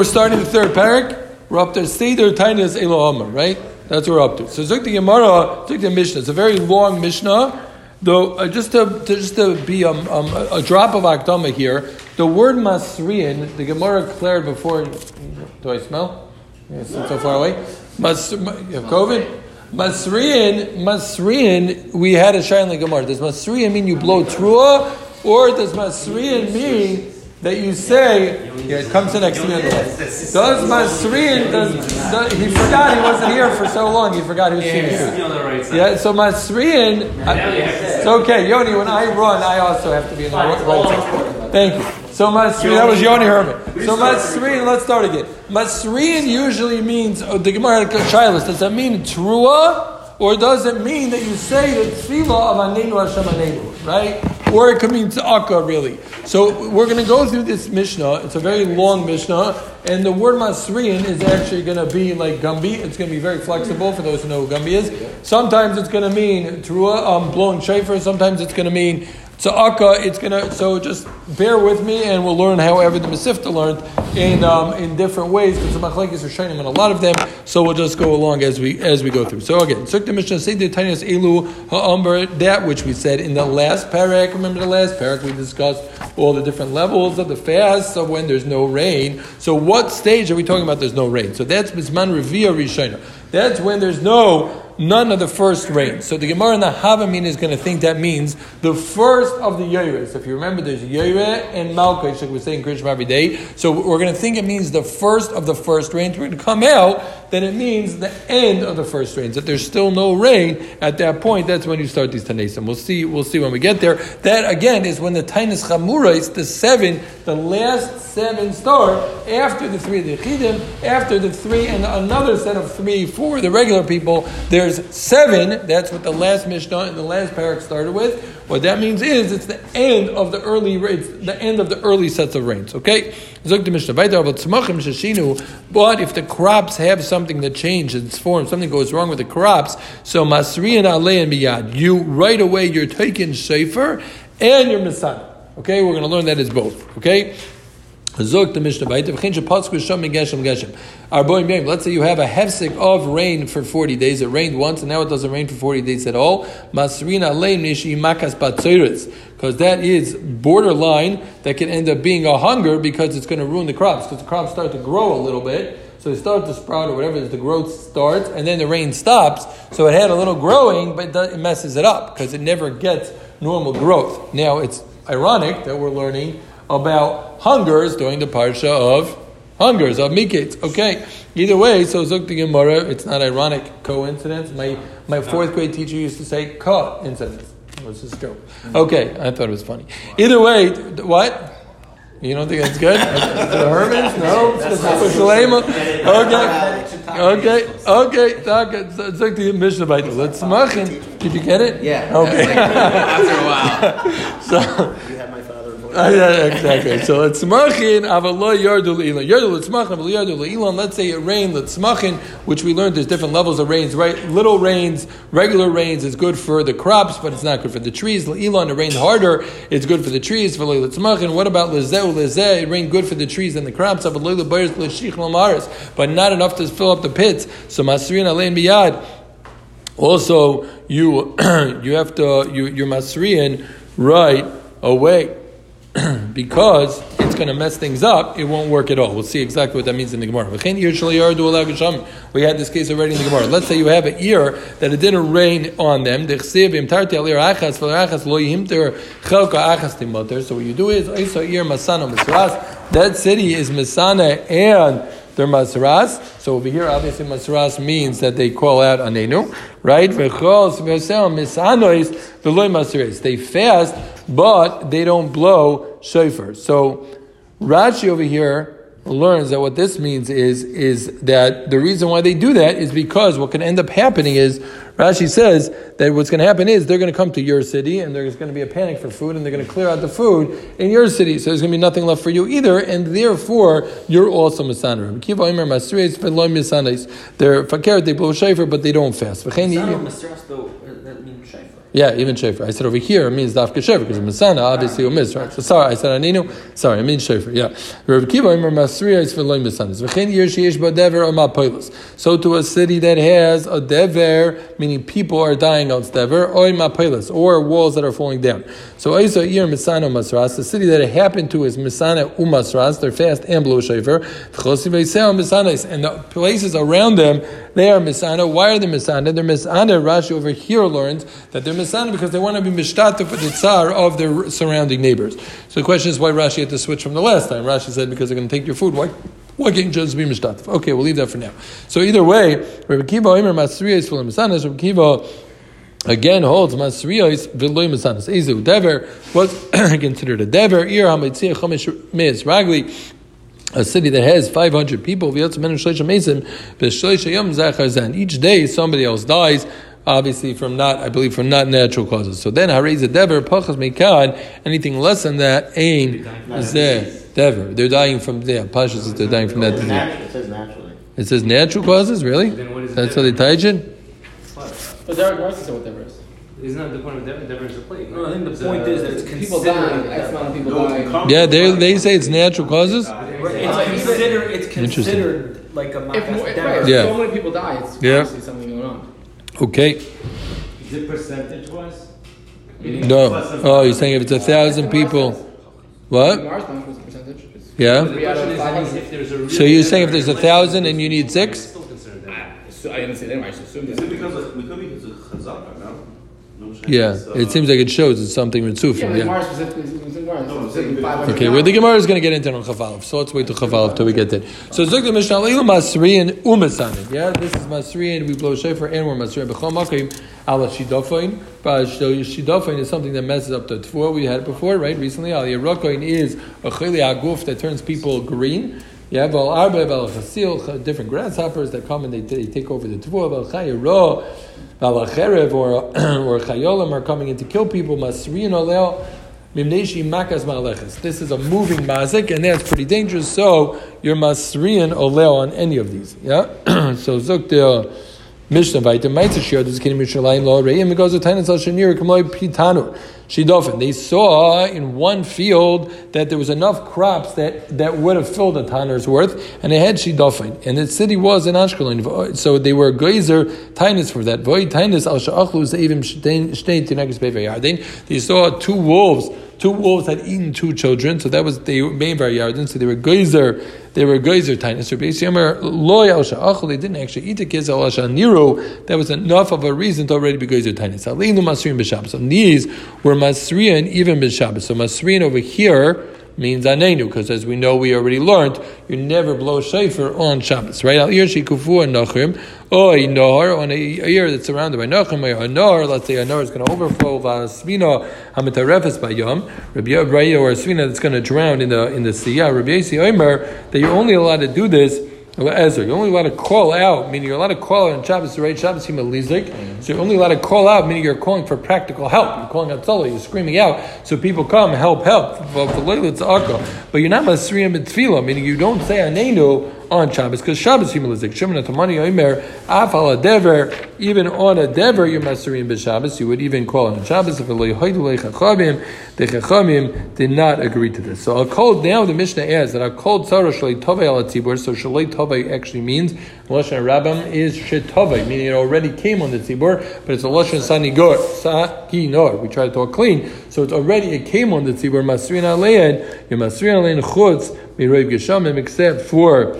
we're starting the third parak. We're up to Seder Tainas Elo right? That's what we're up to. So Zuk the Gemara, Zuk the Mishnah. It's a very long Mishnah. Though, uh, just to, to, just to be um, um, a, a, drop of Akdama here, the word Masrian, the Gemara declared before. Do I smell? Yes, it's so far away. Mas, you have COVID? Masrian, Masrian, we had a shine like Gemara. Does Masrian mean you blow trua, or does Masrian mean that you say, yeah, it comes to next to me on the left. Does Masrian, does, does, he forgot he wasn't here for so long, he forgot he was yeah, food. Yeah, so Masrian, it's uh, okay, Yoni, when I run, I also have to be in the right side. Thank you. So Masrian, that was Yoni Herman. So Masrian, let's start again. Masrian usually means, oh, the Gemara a does that mean Trua? Or does it mean that you say the tefillah of Anenu Hashem Anenu, right? Or it could mean Tzaka, really. So we're going to go through this Mishnah. It's a very long Mishnah. And the word Masriyan is actually going to be like Gumby. It's going to be very flexible for those who know who Gumby is. Sometimes it's going to mean Trua, um, blowing shofar. Sometimes it's going to mean so Akka, it's gonna. So just bear with me, and we'll learn however the Masifta learned in um, in different ways because the Machlekes are shining on a lot of them. So we'll just go along as we as we go through. So again, Sukta Mishnah say the Tinius Elu Ha'amber that which we said in the last parak. Remember the last parak we discussed all the different levels of the fast of when there's no rain. So what stage are we talking about? There's no rain. So that's Bisman Revia Rishayna. That's when there's no none of the first rain. So the Gemara in the Havamin is going to think that means the first of the Yeres. If you remember, there's Yere and Malka, like we say in Krishna every day. So we're going to think it means the first of the first rains. We're going to come out, then it means the end of the first rains. That there's still no rain at that point, that's when you start these Tanesim. We'll see, we'll see when we get there. That again is when the Tainus Chamurais, the seven, the last seven start after the three of the Chidim, after the three and another set of three for the regular people. There's seven. That's what the last Mishnah and the last parak started with. What that means is it's the end of the early it's the end of the early sets of rains. Okay, but if the crops have something that changes its form, something goes wrong with the crops, so masriyan alein biyad, you right away you're taking sefer and you're misana. Okay, we're going to learn that as both. Okay. The Mishnah Let's say you have a hefsek of rain for 40 days. It rained once and now it doesn't rain for 40 days at all. Masrina Because that is borderline that can end up being a hunger because it's going to ruin the crops. Because the crops start to grow a little bit. So they start to sprout or whatever, the growth starts, and then the rain stops. So it had a little growing, but it messes it up because it never gets normal growth. Now it's ironic that we're learning about hungers during the parsha of hungers of miketz. Okay, either way, so zuk the Gemara. It's not ironic coincidence. My my fourth grade teacher used to say coincidence. Was just joke. Okay, I thought it was funny. Either way, what? You don't think that's good? the Hermans? No? Okay. Okay. Okay. It's like the Mishnah by Let's machen. Did you get it? Yeah. Okay. After a while. so, exactly. So it's smachin avalo yardu le'ilan. Yardu le'tzmachin avalo yardu le'ilan. Let's say it rained le'tzmachin, which we learned there's different levels of rains, right? Little rains, regular rains is good for the crops, but it's not good for the trees. Le'ilan, it rained harder, it's good for the trees. For le'tzmachin, what about lezeu lezeh? It rained good for the trees and the crops. Avalo le'bayers le'shich lamaris, but not enough to fill up the pits. So masrin alein biyad. Also, you you have to you you're masrian right away because it's going to mess things up, it won't work at all. We'll see exactly what that means in the Gemara. We had this case already in the Gemara. Let's say you have an ear that it didn't rain on them. So what you do is, that city is Masana and their Masaras. So over here, obviously, Masaras means that they call out Anenu, right? They fast, but they don't blow shofar. So Rashi over here learns that what this means is, is that the reason why they do that is because what can end up happening is, Rashi says that what's going to happen is they're going to come to your city and there's going to be a panic for food and they're going to clear out the food in your city. So there's going to be nothing left for you either and therefore you're also Masanra. Kiva Omer Masreis Veloim They're fakir, they blow shofar, but they don't fast. Yeah, even Shefer. I said over here it means Dafka Shefer because Masana obviously you miss, right? So sorry, I said Aninu. Sorry, I mean Shefer. Yeah. Rav Kiva Omer Masriya is for Loim Masanas. So to a city that has a dever, meaning people are dying on dever, or mapoilos, or walls that are falling down. So Isa Yer Misana Masras, the city that it happened to is Misana Umasras, they're fast and blow Shefer. V'chosi v'yiseo Misanas, and the places around them, they are Misana. Why are they Misana? They're Misana. Rashi over here learns that they're Because they want to be Mishtata for the tsar of their surrounding neighbors. So the question is why Rashi had to switch from the last time. Rashi said because they're going to take your food. Why? Why can't you just be Mishtata? Okay, we'll leave that for now. So either way, Rabbi Kiva Masriya is full. Rabbi Kiva again holds Masriyos Viloy Misanas. Ezu Dever was considered a Dever. Ir Hamitzia Chomesh Meis Ragli a city that has 500 people, each day somebody else dies, obviously from not, I believe, from not natural causes. So then, Harez dever, pachas mekan, anything less than that, ain, is there, dever. They're dying from, yeah, pashas, they're dying from that disease. It says naturally. It says natural causes, really? Then what is That's how they touch it? But Derek Marcy said what that is. Isn't that the point of Dever? Dever is a plague. No, I think the It's point a- is that it's People considered. X amount of people No, die. come- Yeah, they, they say it's natural causes? It's considered. It's Interesting. considered like a If, more, right, Yeah. so many people die, it's Yeah. obviously something going on. Okay. Is it percentage wise? No. Oh, you're saying if it's a thousand people. What? Mars Bank was a percentage. It's Yeah? The question is, is if there's a real So you're saying if there's a thousand and you need six? it's still considered Dever. So I didn't say that. I just assumed Is it because of, it could be because of chazaka, no? No. Yeah. It's, It seems like it shows it's something Yeah, mitzvah. like Yeah. Specifically, specifically Mars, No, specifically it's- 500 Okay, well, the Gemara is going to get into it on Chafalov, so let's wait till Chafalov till we get there. So Zuk the Mishnah, Leilu Masriyan Umasanin. Yeah, this is Masriyan, we blow shofar and we're Masriyan. B'chol Makim, ala Shidofain. But Shidofain is something that messes up the tefillah. We had it before, right? Recently, Al Yerokoin is a Chili Aguf that turns people green. Yeah, Val Arba, Val Chasil, different grasshoppers that come and they, they take over the tefillah. Val Chayiro, Val Acherev, or, or Chayolim are coming in to kill people. Masriyan Oleo. This is a moving mazik, and that's pretty dangerous. So you're masrian oleo on any of these. Yeah. so the Mishnah vayter meitzah shir. Is kinim Yerushalayim lo reim. Goes to tanis al shenir kamoi pitanu. Shidofin. They saw in one field that there was enough crops that, that would have filled a tanner's worth, and they had shidofin. And the city was in Ashkelon, so they were geyser tainus for that. Voy tainus al sha'achlu zeivim shtein bevayardin. They saw two wolves. Two wolves had eaten two children, so that was they made by Yarden. So they were geyser, they were geyser tiny. So basically, they didn't actually eat the kids al niro. That was enough of a reason to already be geyser tiny. So these were masriin even b'shabbos. So masriin over here means anenu, because as we know, we already learned, you never blow shofar on Shabbos, right? Al irshi kufu and nachrim, oy nor on a ear that's surrounded by nachrim, or a nor, let's say a nor is going to overflow, vasvino hamitarefes by yom, Rabbi or a svina that's going to drown in the in the siyah, Rabbi Yasi that you're only allowed to do this You're only allowed to call out, meaning you're allowed to call out on Shabbos, right? Shabbos himalizik. So you're only allowed to call out, meaning you're calling for practical help. You're calling out tzala, you're screaming out, so people come, help, help. But you're not masriyam mitfila, meaning you don't say anenu on Shabbos, because Shabbos himalizik. Shimon atamani oimer, af ala dever, even on a dever, you're masriyam b'Shabbos. You would even call on Shabbos if a loyhoidu lechachamim, the chachamim did not agree to this. So a code, now the Mishnah adds that a code tzara shalei tovei ala tzibur, so shalei tovei actually means, Lashon Rabbam is shetovei, meaning it already came on the tzibur, but it's a Lashon sanigor, saginor. We try to talk clean, so it's already, it came on the tzibur, masrin alein, you masrin alein chutz, miroiv geshamim, except for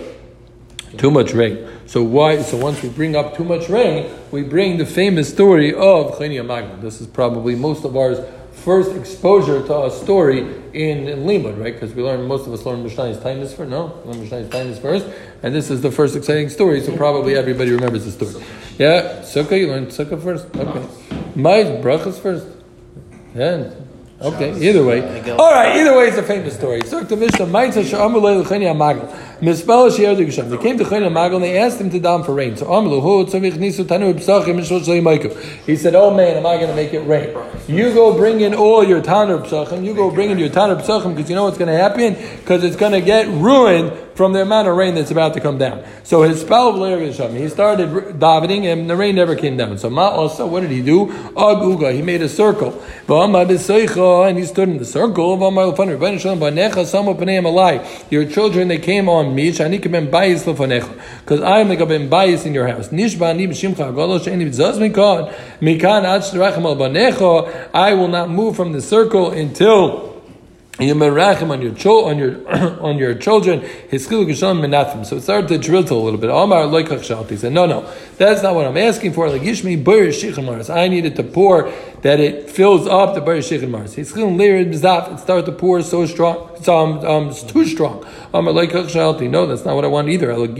too much rain. So why? So once we bring up too much rain, we bring the famous story of Chenia Magna. This is probably most of ours first exposure to a story in, in Limud, right? Because we learn most of us learn Mishnah's Tainus first. No, learn Mishnah's Tainus first, and this is the first exciting story. So probably everybody remembers the story. Yeah, Sukkah. You learned Sukkah first. Okay, my brachas first. Yeah. Okay, either way. All right, either way, it's a famous story. So the Mishnah, They came to Chayna Magal and they asked him to daven for rain. So. He said, "Oh man, am I going to make it rain? You go bring in all your Tanur B'Sachim. You go bring in your Tanur B'Sachim because you know what's going to happen because it's going to get ruined." From the amount of rain that's about to come down, so his spell of he started davening and the rain never came down. So Ma also, what did he do? Aguga, he made a circle, and he stood in the circle. Your children, they came on me, because I am like ben bias in your house. I will not move from the circle until you merachim on your chil- on your on your children. His. So it started to drill a little bit. Omar loikach shalti. Said, no, no, that's not what I'm asking for. Like yishmi. I needed to pour that it fills up the bur shichin mars. B'zaf. It started to pour so strong. So um, um, it's too strong. Shalti. No, that's not what I want either. I want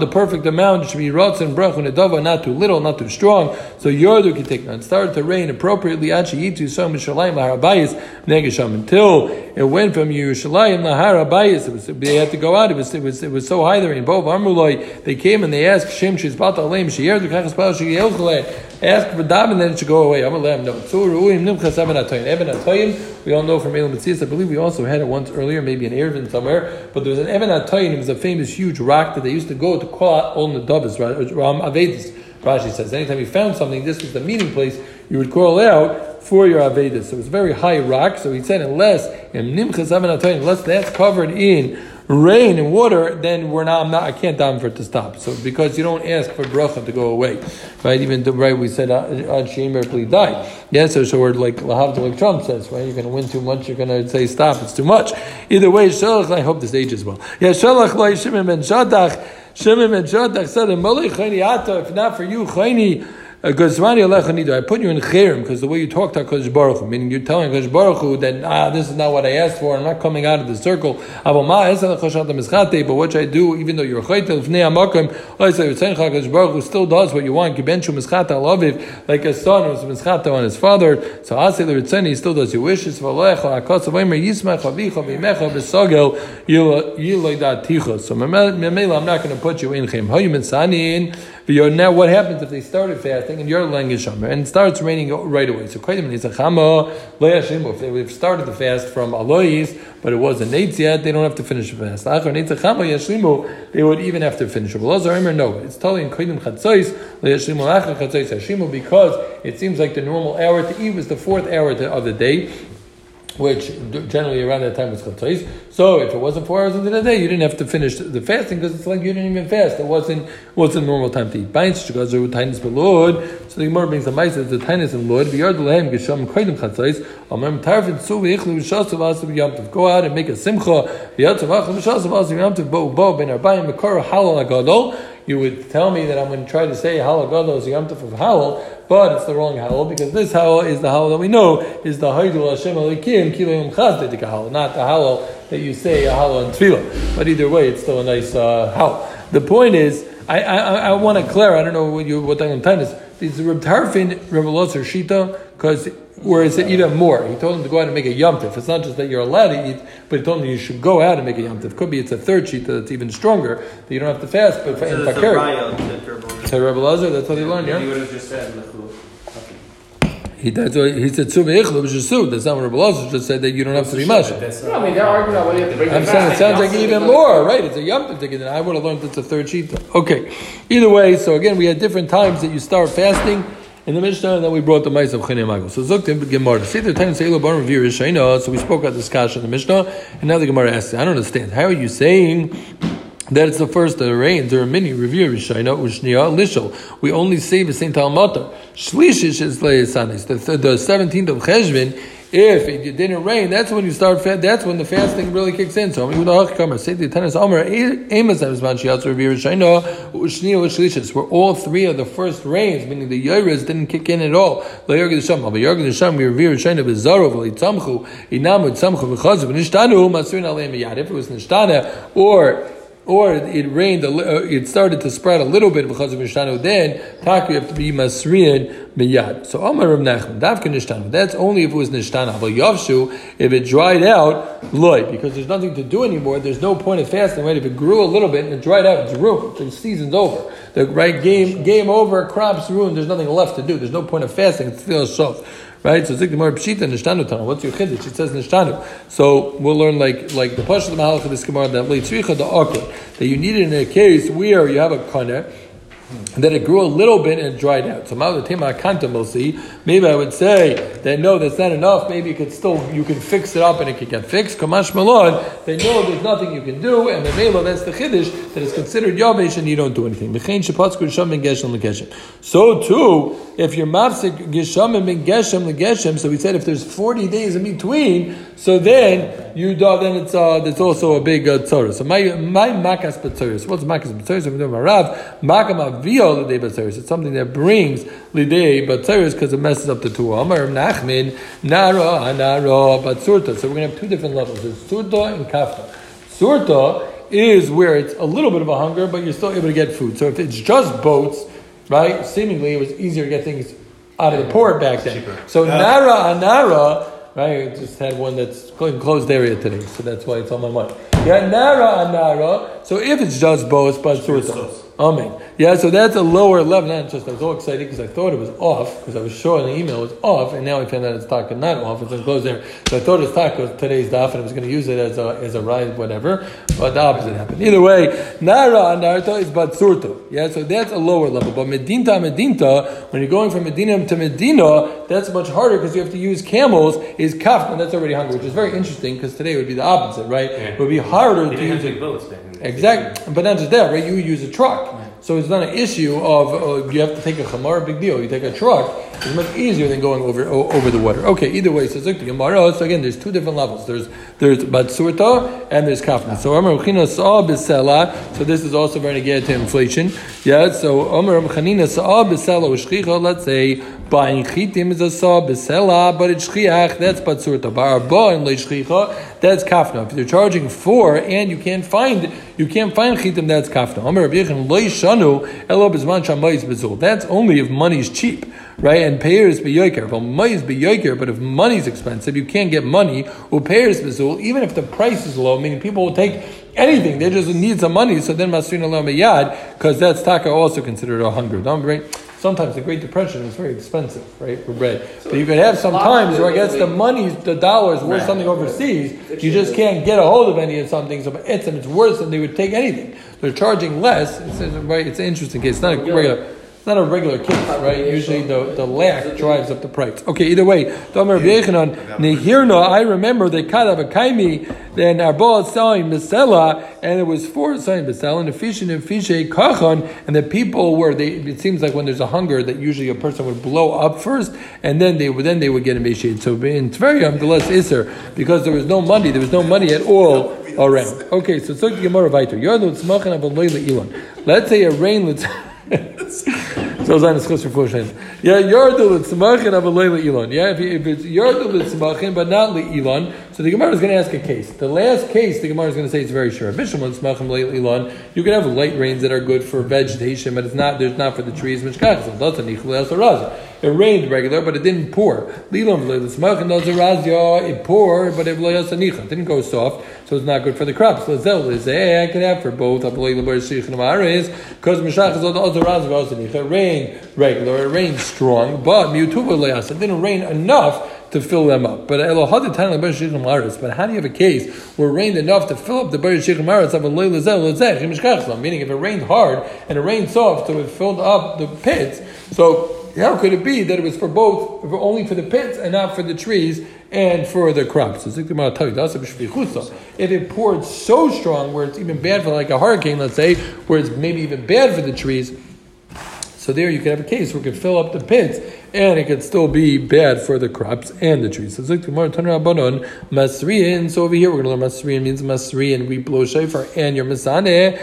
the perfect amount. It should be rotzein bracha nedova. Not too little, not too strong. So yordu can take. It started to rain appropriately. Laharabayis until it went from Yerushalayim lahar Abayis. It they had to go out. It was it was it was so high there in Bov Amruloi. They came and they asked Shem Shizbat Aleim Sheyer Dukachas Pal Sheyelchalei. Ask for Dav and then it should go away. I'm gonna let him know. So Eben Atoyin. We all know from Elam. I believe we also had it once earlier, maybe in Eruvin somewhere. But there was an Eben Atoyin. It was a famous huge rock that they used to go to call out all the Davis, Ram Avedis. Rashi says, anytime you found something, this was the meeting place, you would call out for your Avedis. So it was a very high rock. So he said, unless unless that's covered in rain and water, then we're not, I'm not, I can't down for it to stop. So because you don't ask for bracha to go away, right? Even the right we said uh, ad shemer pli die. Yeah, so so we're like lahavd like Trump says, right? You're going to win too much. You're going to say stop. It's too much. Either way, shalach. I hope this ages well. Yeah, shalach loy shimon ben shetach. Shimon ben shetach said, "If not for you, chayni." Because I put you in cherem because the way you talk to Hakadosh Baruch Hu, meaning you're telling Hakadosh Baruch Hu that ah, this is not what I asked for. I'm not coming out of the circle. But what I do, even though you're chaytel v'nei amakim, I say you're saying Hakadosh Baruch Hu still does what you want. Kibenchu mischata alaviv, like a son who's mischata on his father. So the Ritzeni, he still does your wishes. V'alecha akos avaymer yismach avicha v'mecha b'sogel yiloy dat ticha. So memela, I'm not going to put you in chem. Hayim sanin. Now, what happens if they started fasting and you're laying and it starts raining right away? So, if they've started the fast from Alois, but it wasn't Nates yet, they don't have to finish the fast. They would even have to finish it. No, it's totally in Kodim Chatzais, because it seems like the normal hour to eat was the fourth hour of the day which generally around that time was chatzos. So if it wasn't four hours into the day, you didn't have to finish the fasting because it's like you didn't even fast. It wasn't wasn't normal time to eat. So the Gemara brings the ma'aser the tainis in Lord. V'yard lehem gesham koydim chatzos. Amem tarfin su v'yichlu v'shasu v'asu v'yamtiv. Go out and make a simcha. V'yad tzavach v'shasu v'asu v'yamtiv. Bo bo ben arbayim mekor halal agadol you would tell me that I'm going to try to say Halal Gadol is Yom Tov of Howell, but it's the wrong Howell because this Howell is the Howell that we know is the Haidul Hashem Alikim Kilayim Chazdedik Howell, not the Howell that you say a Howell and Tefillah. But either way, it's still a nice uh, Howell. The point is, I, I, I want to clarify, I don't know what you what I'm time is. Is Reb Tarfin Reb Shita because or is it even more? He told him to go out and make a yomtiv. It's not just that you're allowed to eat, but he told him you should go out and make a yomtiv. Could be it's a third sheet that's even stronger that you don't have to fast. But So in there's a fakir, raya that Rebbe- so Rebbe Lazar, that's what he learned. He Yeah, would have just said, "Lechu." he that's what he said. Tzu v'ichle v'shesu. That's not what Rebbe Lazar just said that you don't have to be much. No, I mean, they're arguing about what you have to break I'm the saying it sounds like even more, right? It's a yomtiv ticket, and I would have learned it's a third sheet. Okay, either way. So again, we had different times that you start fasting. In the Mishnah, and then we brought the mice of Chinei Mago. So Zuktim Gemara. See the time say Bar Revere Rishayna. So we spoke about this kasha in the Mishnah, and now the Gemara asks, I don't understand. How are you saying that it's the first that it rains? There are many Revere Rishayna Ushniya Lishal. We only say the Saint Talmata. Shlishish is Leisanis. The the seventeenth of Cheshvan. If it didn't rain, that's when you start. Fa- that's when the fasting really kicks in. So, Where all three of the first rains, meaning the Yoris, didn't kick in at all. We revere. If it was Nishtana or or it rained, a uh, it started to spread a little bit because of Nishtanu, then Taka you have to be Masriyan Miyad. So Amar Rav Nachman, Davka Nishtanu, that's only if it was Nishtanu. But Yavshu, if it dried out, Loy, because there's nothing to do anymore, there's no point of fasting, right? If it grew a little bit and it dried out, it's ruined, the season's over. The right game, game over, crops ruined, there's nothing left to do, there's no point of fasting, it's still soft. Right, so Gemara Pshita Nishtanu Tana. What's your chiddush? It says Nishtanu. So we'll learn like like the Pasha the Mahalach of this Gemara that Leitzricha the awkward that you need it in a case where you have a kana and then it grew a little bit and it dried out. So. Maybe I would say that no, that's not enough. Maybe you could still you can fix it up and it get fixed. Kamash Malon, they know there's nothing you can do, and the Mela, that's the Chiddush that is considered Yabesh and you don't do anything. So too, if you're Mafsik Geshem and Geshem Lekeshem, so we said if there's 40 days in between, so then you do, then it's uh, there's also a big uh. So my my makas b'tzoros. What's makas b'tzoros? I'm doing my rav. Avio l'dei b'tzoros. It's something that brings l'dei b'tzoros because it messes up the two. Amar nachmin nara nara b'tzurta. So we're gonna have two different levels. There's surta and kafta. Surta is where it's a little bit of a hunger, but you're still able to get food. So if it's just boats, right? Seemingly it was easier to get things out of the port back then. So nara nara. Right, I just had one that's in closed area today, so that's why it's on my mind. Yeah, nara nara. So if it's just both, but surta. Amen. Yeah, so that's a lower level. Not just I was all excited because I thought it was off because I was sure in the email it was off, and now I found out it's taka not off. It's closed area. So I thought it was taka today's daf, and I was going to use it as a as a ride, whatever. But the opposite happened. Either way, nara and narta is batsurto. Yeah, so that's a lower level. But medinta medinta, when you're going from Medina to Medina, that's much harder because you have to use camels. Is kaf, and that's already hungry, which is very interesting because today would be the opposite, right? It would be harder to use big it. boats back then. Exactly, but not just that, right? You use a truck, so it's not an issue of uh, you have to take a chamar, big deal. You take a truck, it's much easier than going over o- over the water. Okay, either way, so look the Gemara. So again, there's two different levels. There's there's batsurta and there's kafna. So Amar Chanina saw bisela. So this is also very get to inflation. Yeah. So Amar Chanina saw ushchicha. Let's say buying chitim is a saw bisela, but it's shchiach. That's batsurta. Barba and leishchicha. That's kafna. If you're charging four and you can't find you can't find chitim, that's kafna. Amar Rabbi Yechon leishanu elo bizman shamayis bezul. That's only if money's cheap, right? And payers be yoker. If money's be yoker, but if money's expensive, you can't get money. Or payers bezul, even if the price is low, meaning people will take anything. They just need some money. So then masrin alam yad, because that's taka also considered a hunger. Don't right? Sometimes the Great Depression was very expensive, right, for bread. but you could have some times where I guess the money, the dollars worth something overseas. You just can't get a hold of any of something. So it's and it's worse than they would take anything. They're charging less. It's, right, it's an interesting case. It's not a regular. It's not a regular case, right? Usually the, the lack drives up the price. Okay, either way, Nehirna, I remember they cut up a kaimi, then Arba is selling Misela, and it was for selling Misela, and the fish and fish kachan, and the people were, they, it seems like when there's a hunger, that usually a person would blow up first, and then they would, then they would get emaciated. So in Tveriam, the less Isser, because there was no money, there was no money at all around. Okay, so it's like the Gemara Viter. Let's say a rain, let's so sein is chusr fushim. Yeah, yardul tzmachin avalayla elon. Yeah, if, if it's yardul tzmachin but not elon, so the Gemara is going to ask a case. The last case, the Gemara is going to say it's very sure. You can have light rains that are good for vegetation, but it's not. There's not for the trees. It rained regular, but it didn't pour. It poured, but it didn't go soft, so it's not good for the crops. Is eh, I could have for both. Because. It rained regular, it rained strong, but. It didn't rain enough to fill them up. But But how do you have a case where it rained enough to fill up the Shichem Aretz of a? Meaning, if it rained hard and it rained soft, so it filled up the pits. So how could it be that it was for both, only for the pits and not for the trees and for the crops? If it poured so strong where it's even bad for like a hurricane, let's say, where it's maybe even bad for the trees. So there you could have a case where it could fill up the pits and it could still be bad for the crops and the trees. So Masriyan. So over here we're going to learn Masriyan means Masriyan, we blow shofar, and your Masane,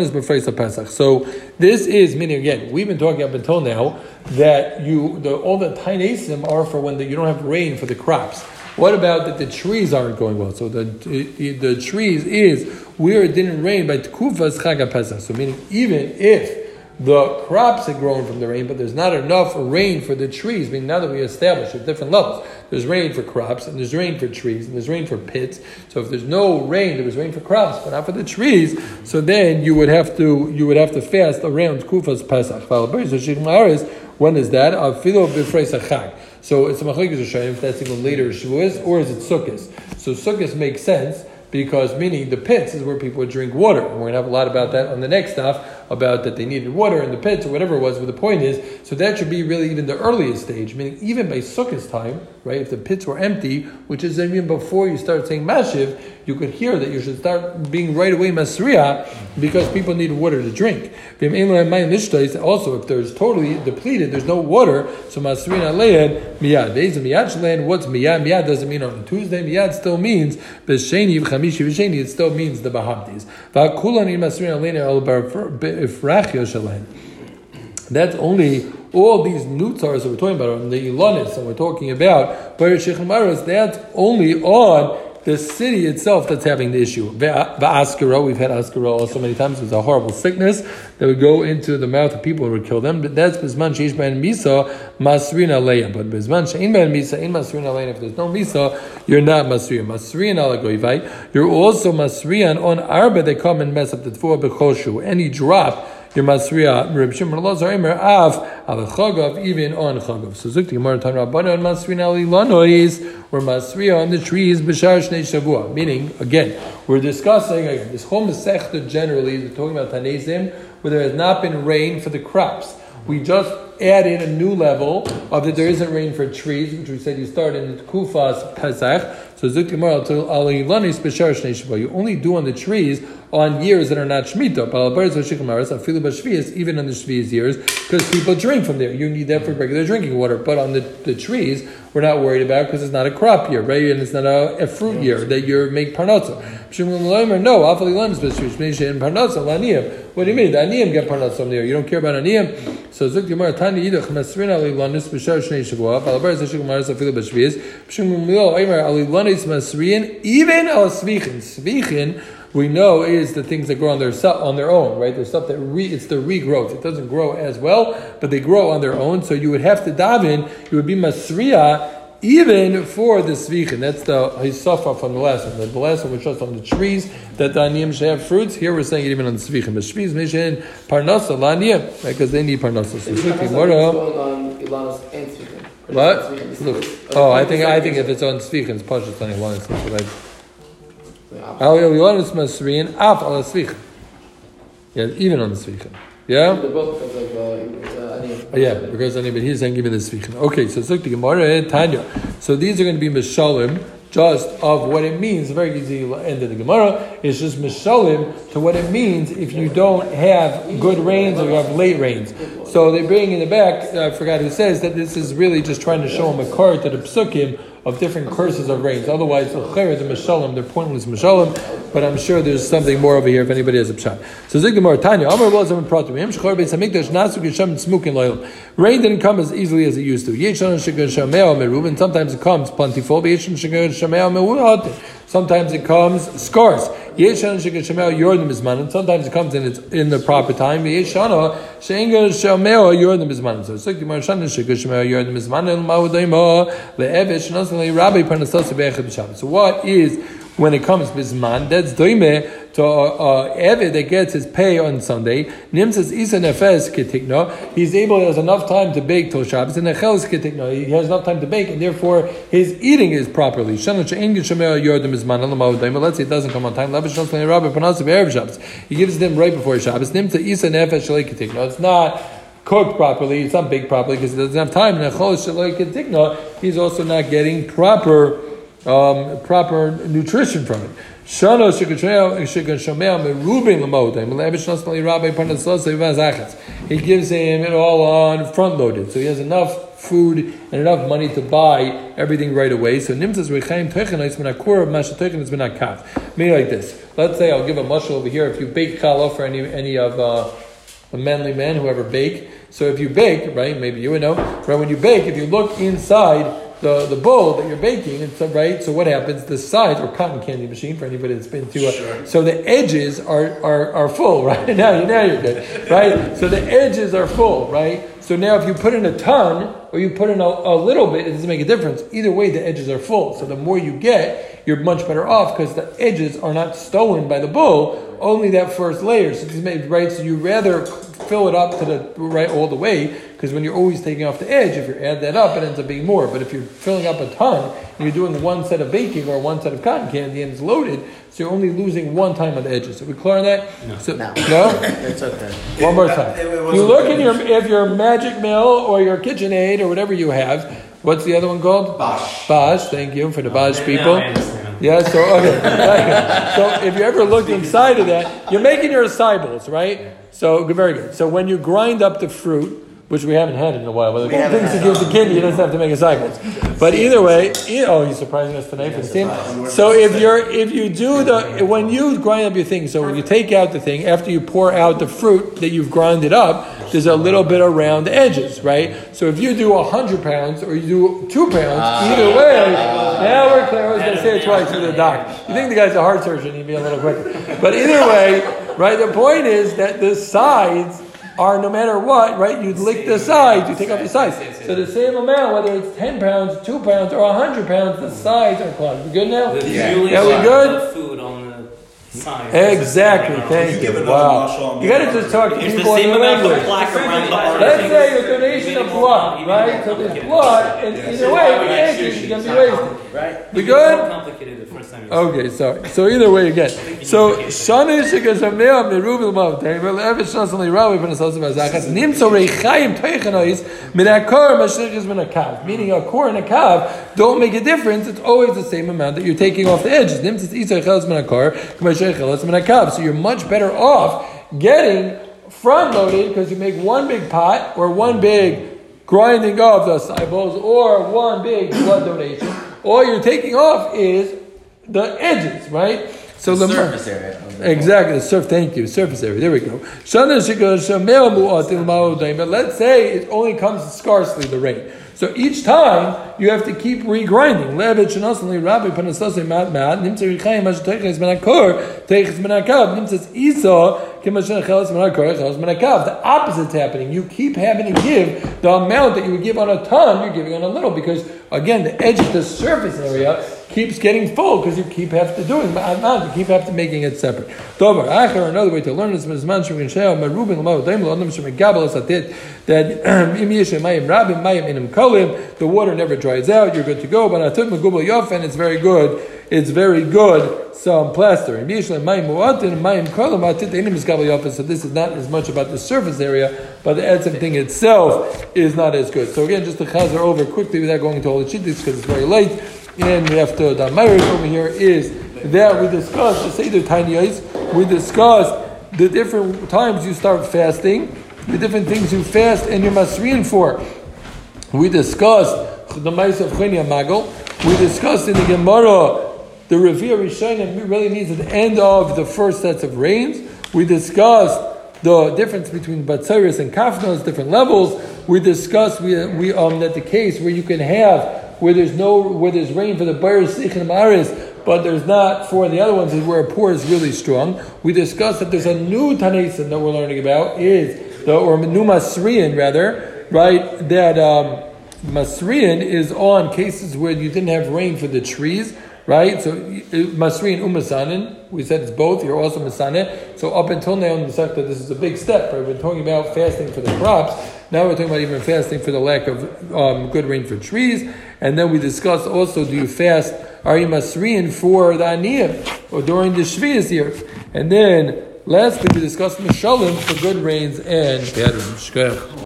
is Befreisa Pesach. So this is, meaning again, we've been talking up until now that you, the, all the Tainesim are for when the, you don't have rain for the crops. What about that the trees aren't going well? So the, the, the trees is where it didn't rain by Tkufas Chag Pesach. So meaning even if the crops had grown from the rain, but there's not enough rain for the trees. I mean, now that we established at different levels, there's rain for crops, and there's rain for trees, and there's rain for pits. So if there's no rain, there was rain for crops, but not for the trees. So then you would have to you would have to fast around Kufas Pesach. When is that? So it's a machlekes if that's even later Shavuos, or is it Sukkot? So Sukkot makes sense because meaning the pits is where people would drink water. And we're going to have a lot about that on the next stuff about that they needed water in the pits or whatever it was. But the point is, so that should be really even the earliest stage, meaning even by Sukkot time, right? If the pits were empty, which is even before you start saying Mashiv, you could hear that you should start being right away Masriya because people need water to drink. Also, if there's totally depleted, there's no water, so Masriya Lead, Miyad. Miyad what's Miyad? Miyad doesn't mean on Tuesday, Miyad still means B'Sheni, V'Chamishi, V'Sheni, it still means the Lead, that's only all these nutzars that we're talking about, on the Ilanis, and we're talking about that's only on the city itself that's having the issue. Askara, we've had Askara also many times. It was a horrible sickness that would go into the mouth of people and would kill them. But that's Bisman Sheish Ben Misa, Masrina Leia. But Bisman Shein Ben Misa, in Masrina Leia. If there's no Misa, you're not Masriya. Masriya Alagoivai. You're also Masriyan on Arba, they come and mess up the Tfuah Bechoshu. Any drop your Masriya, Reb Shimon Lazar Imer Av, Al Chagav, even on Chagav. So Zukti Gemara Tan Rabbanon Masriya Ali Lanois, or Masriya on the trees, B'shar Shnei Shavua. Meaning, again, we're discussing, again, this whole Masechta generally, we're talking about Tanezim, where there has not been rain for the crops. We just add in a new level of that there isn't rain for trees, which we said you start in the Kufas Pesach. So You only do on the trees on years that are not Shemitah. Even on the Shvi's years, because people drink from there. You need that for regular drinking water. But on the, the trees, we're not worried about because it's not a crop year, right? And it's not a, a fruit year that you make parnasa. No, what do you mean? The aniyim get parnasa from there. You don't care about aniyim. So Zuk Gemara Tani Yidach Masrin Ali Lanus B'Shar Shnei Shavua Balabar Zashik Gemara Zafil B'Shviz Pshum Milo Aimer Ali Lanis Masrin even Al Svichin Svichin we know is the things that grow on their on their own, right? There's stuff that re, it's the regrowth. It doesn't grow as well, but they grow on their own. So you would have to daven. You would be masriya even for the svichin. That's the hisafa from the last one. The last one was just on the trees that the aniyim should have fruits. Here we're saying it even on the svichin. But shviz mishin parnasa laniyim because they need parnasa. So What? Look. Oh, I think I think if it's on svichin, it's pashas on ilanis. That's what I. Masriin Af Al. Yeah, even on the Svicha. Yeah? Uh, yeah, because anyway, he's saying give me the Svicha. Okay, so it's look the Gemara Tanya. So these are going to be Mishalim just of what it means. Very easy end of the Gemara. It's just Mishalim to what it means if you don't have good rains or you have late rains. So they bring in the back, uh, I forgot who says that this is really just trying to show him a card to the psukim of different curses of rains. Otherwise, the Mishalim, they're pointless Mishalim, but I'm sure there's something more over here if anybody has a pshat. So Zigmar Tanya, Amar in Pratim, Yem Shechor Beis Hamikdash Nasu Geshem Smukin Loyal. Rain didn't come as easily as it used to. Yeshon Shegan Shameo Merubin, sometimes it comes plentiful, Yeshon Shegan Shameo Merubin. Sometimes it comes scarce. Yeshan Shekashemel Yordim Bismanim. Sometimes it comes in its in the proper time. Yeshana Shenga Shemel Yordim. So So what is when it comes Bisman? That's Doime to uh, uh, that gets his pay on Sunday, Nimsas Isa Nefes Ketikna, he's able, he has enough time to bake till Shabbos, and Nechelis Ketikna, he has enough time to bake, and therefore his eating is properly. Let's say it doesn't come on time. He gives them right before Shabbos. Nimsa Isa Nefes Ketikna. It's not cooked properly, it's not baked properly because he doesn't have time. He's also not getting proper um, proper nutrition from it. He gives him it all on front loaded, so he has enough food and enough money to buy everything right away. So nimtzas rechaim techenos min akur masha techenos min akav. Meaning like this. Let's say I'll give a mushal over here. If you bake challah for any any of uh, the manly men whoever bake. So if you bake, right, maybe you would know, right? When you bake, if you look inside the, the bowl that you're baking, and so, right? So what happens? The sides, or cotton candy machine for anybody that's been to a, so the edges are, are, are full, right? Now, you now you're good, right? So the edges are full, right? So now if you put in a ton or you put in a, a little bit, it doesn't make a difference. Either way, the edges are full. So the more you get, you're much better off because the edges are not stolen by the bowl, only that first layer. So right. So you rather fill it up to the right all the way because when you're always taking off the edge, if you add that up, it ends up being more. But if you're filling up a ton and you're doing one set of baking or one set of cotton candy and it's loaded, so you're only losing one time on the edges. So we clear on that? No. So, No. no? It's okay. One more time. It- it You look in your if your Magic Mill or your KitchenAid or whatever you have. What's the other one called? Bosch. Bosch. Thank you for the Bosch Now people. Yeah. So okay. so if you ever looked inside of that, you're making your acai right? So very good. So when you grind up the fruit. Which we haven't had in a while. but the things to give the kid, you don't have to make acai But either way, e- oh, he's surprising us tonight for the team. So if you're if you do the when you grind up your thing, so when you take out the thing after you pour out the fruit that you've grinded up, there's a little bit around the edges, right? So if you do hundred pounds or you do two pounds, either way, now we're clear. I was going to say it twice to the doc. You think the guy's a heart surgeon? He'd be a little quicker. But either way, right? The point is that the sides are no matter what, right? You'd lick the sides, you take off the sides. So the same amount, whether it's ten pounds, two pounds, or hundred pounds, the sides are clogged. We good now? The Yeah. Julius Yeah, we good? The food on the side. Exactly. Thank You you. Wow. You got to just talk to It's the people in same amount of plaque around the heart. Let's say a donation of blood, right? So there's blood, and either way, the edges is going to be wasted. Right? We More good? Okay, sorry. So either way again. So Shana Shikazamea Merubim Mav Tamer Levish Nasali Rawi Panasas Bazachas Nimso Reichayim Teichanois Minakor Mashichis Minakav. Meaning a core and a kav don't make a difference. It's always the same amount that you're taking off the edges. Nimsis Isa Chelas Minakor Kmashichelas Minakav. So you're much better off getting front loaded because you make one big pot or one big grinding of the eyeballs or one big blood donation. All you're taking off is the edges, right? So the, Surface area. the- Exactly, the surf. Thank you, surface area. There we go. Shana shika shamel mu'atil ma'odaim. But let's say it only comes scarcely the rain. So each time you have to keep regrinding. Levet shenasli rabbi panasase mat mat nimtzer yichayim mash teiches menakor teiches menakav nimtzes isa kimashen chelas menakor chelas menakav. The opposite's happening. You keep having to give the amount that you would give on a ton. You're giving on a little because again the edge of the surface area keeps getting full because you keep have to doing you keep have to making it separate. Another way to learn this is man shemkin sheo merubin lamo daim lo adam shemkin gabel asatit that im yeshem mayim rabim kolim the water never dries out. You're good to go. But atut megubel yof and it's very good. It's very good. Some plaster. Im yeshem mayim kolim atit inim is gabel yof. So this is not as much about the surface area, but the etzem thing itself is not as good. So again, just to chazer over quickly without going into all the chittis because it's very late. And we have to, the merit over here is that we discussed, the Seder Taniyos, we discussed the different times you start fasting, the different things you fast and you're masrian for. We discussed the mice of Chenia Magel. We discussed in the Gemara the Revere Rishonim really means the end of the first sets of rains. We discussed the difference between Batsaris and Kafnos, different levels. We discussed we, we um that the case where you can have where there's no where there's rain for the Maris, but there's not for the other ones is where a poor is really strong. We discussed that there's a new Tanaisim that we're learning about is the or new Masrian rather, right? That um, Masrian is on cases where you didn't have rain for the trees, right? So Masrian umasanin, we said it's both. You're also masanin. So up until now in the Masechta, this is a big step. Right? We're talking about fasting for the crops. Now we're talking about even fasting for the lack of um, good rain for trees. And then we discussed also, do you fast? Are you masrian for the aniyim or during the shvius year? And then lastly, we discussed mishalim for good rains and bad rains.